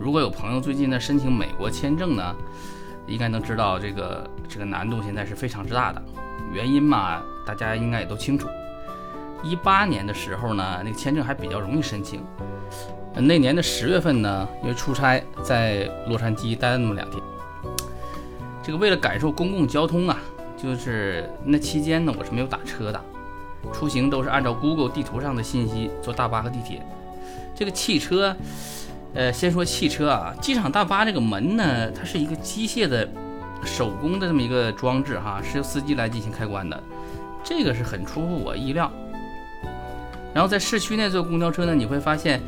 如果有朋友最近在申请美国签证呢，应该能知道这个这个难度现在是非常之大的。原因嘛，大家应该也都清楚。一八年的时候呢，那个签证还比较容易申请。那年的十月份呢，因为出差在洛杉矶待了那么两天，这个为了感受公共交通啊，就是那期间呢，我是没有打车的，出行都是按照 Google 地图上的信息坐大巴和地铁。这个汽车，呃，先说汽车啊，机场大巴这个门呢，它是一个机械的、手工的这么一个装置哈，是由司机来进行开关的，这个是很出乎我意料。然后在市区内坐公交车呢，你会发现。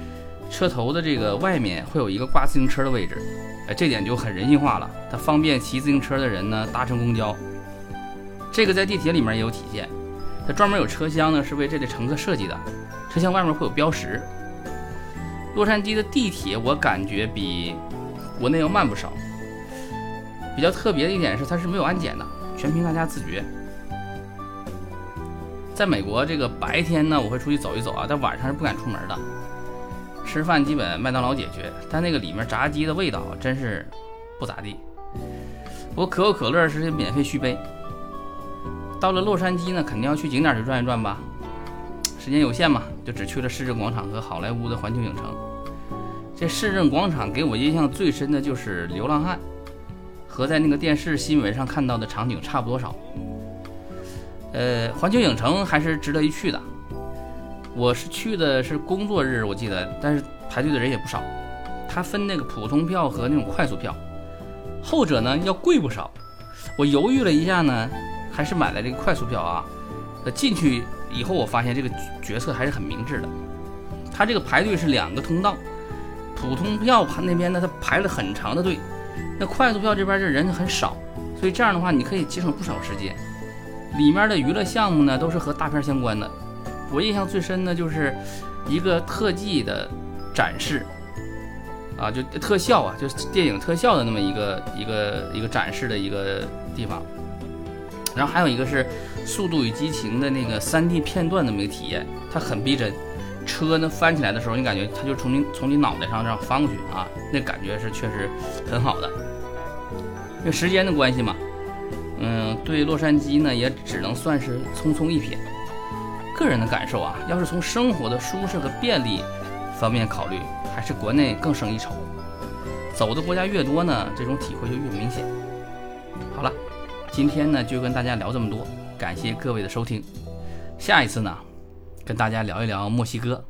车头的这个外面会有一个挂自行车的位置，哎，这点就很人性化了，它方便骑自行车的人呢搭乘公交。这个在地铁里面也有体现，它专门有车厢呢是为这类乘客设计的，车厢外面会有标识。洛杉矶的地铁我感觉比国内要慢不少，比较特别的一点是它是没有安检的，全凭大家自觉。在美国这个白天呢，我会出去走一走啊，但晚上是不敢出门的。吃饭基本麦当劳解决，但那个里面炸鸡的味道真是不咋地。不过可口可乐是免费续杯。到了洛杉矶呢，肯定要去景点去转一转吧。时间有限嘛，就只去了市政广场和好莱坞的环球影城。这市政广场给我印象最深的就是流浪汉，和在那个电视新闻上看到的场景差不多少。呃，环球影城还是值得一去的。我是去的是工作日，我记得，但是排队的人也不少。它分那个普通票和那种快速票，后者呢要贵不少。我犹豫了一下呢，还是买了这个快速票啊。呃，进去以后我发现这个决策还是很明智的。他这个排队是两个通道，普通票那边呢他排了很长的队，那快速票这边这人很少，所以这样的话你可以节省不少时间。里面的娱乐项目呢都是和大片相关的。我印象最深的就是一个特技的展示，啊，就特效啊，就是电影特效的那么一个一个一个展示的一个地方。然后还有一个是《速度与激情》的那个 3D 片段那么一个体验，它很逼真。车呢翻起来的时候，你感觉它就从你从你脑袋上这样翻过去啊，那感觉是确实很好的。因为时间的关系嘛，嗯，对洛杉矶呢也只能算是匆匆一瞥。个人的感受啊，要是从生活的舒适和便利方面考虑，还是国内更胜一筹。走的国家越多呢，这种体会就越明显。好了，今天呢就跟大家聊这么多，感谢各位的收听。下一次呢，跟大家聊一聊墨西哥。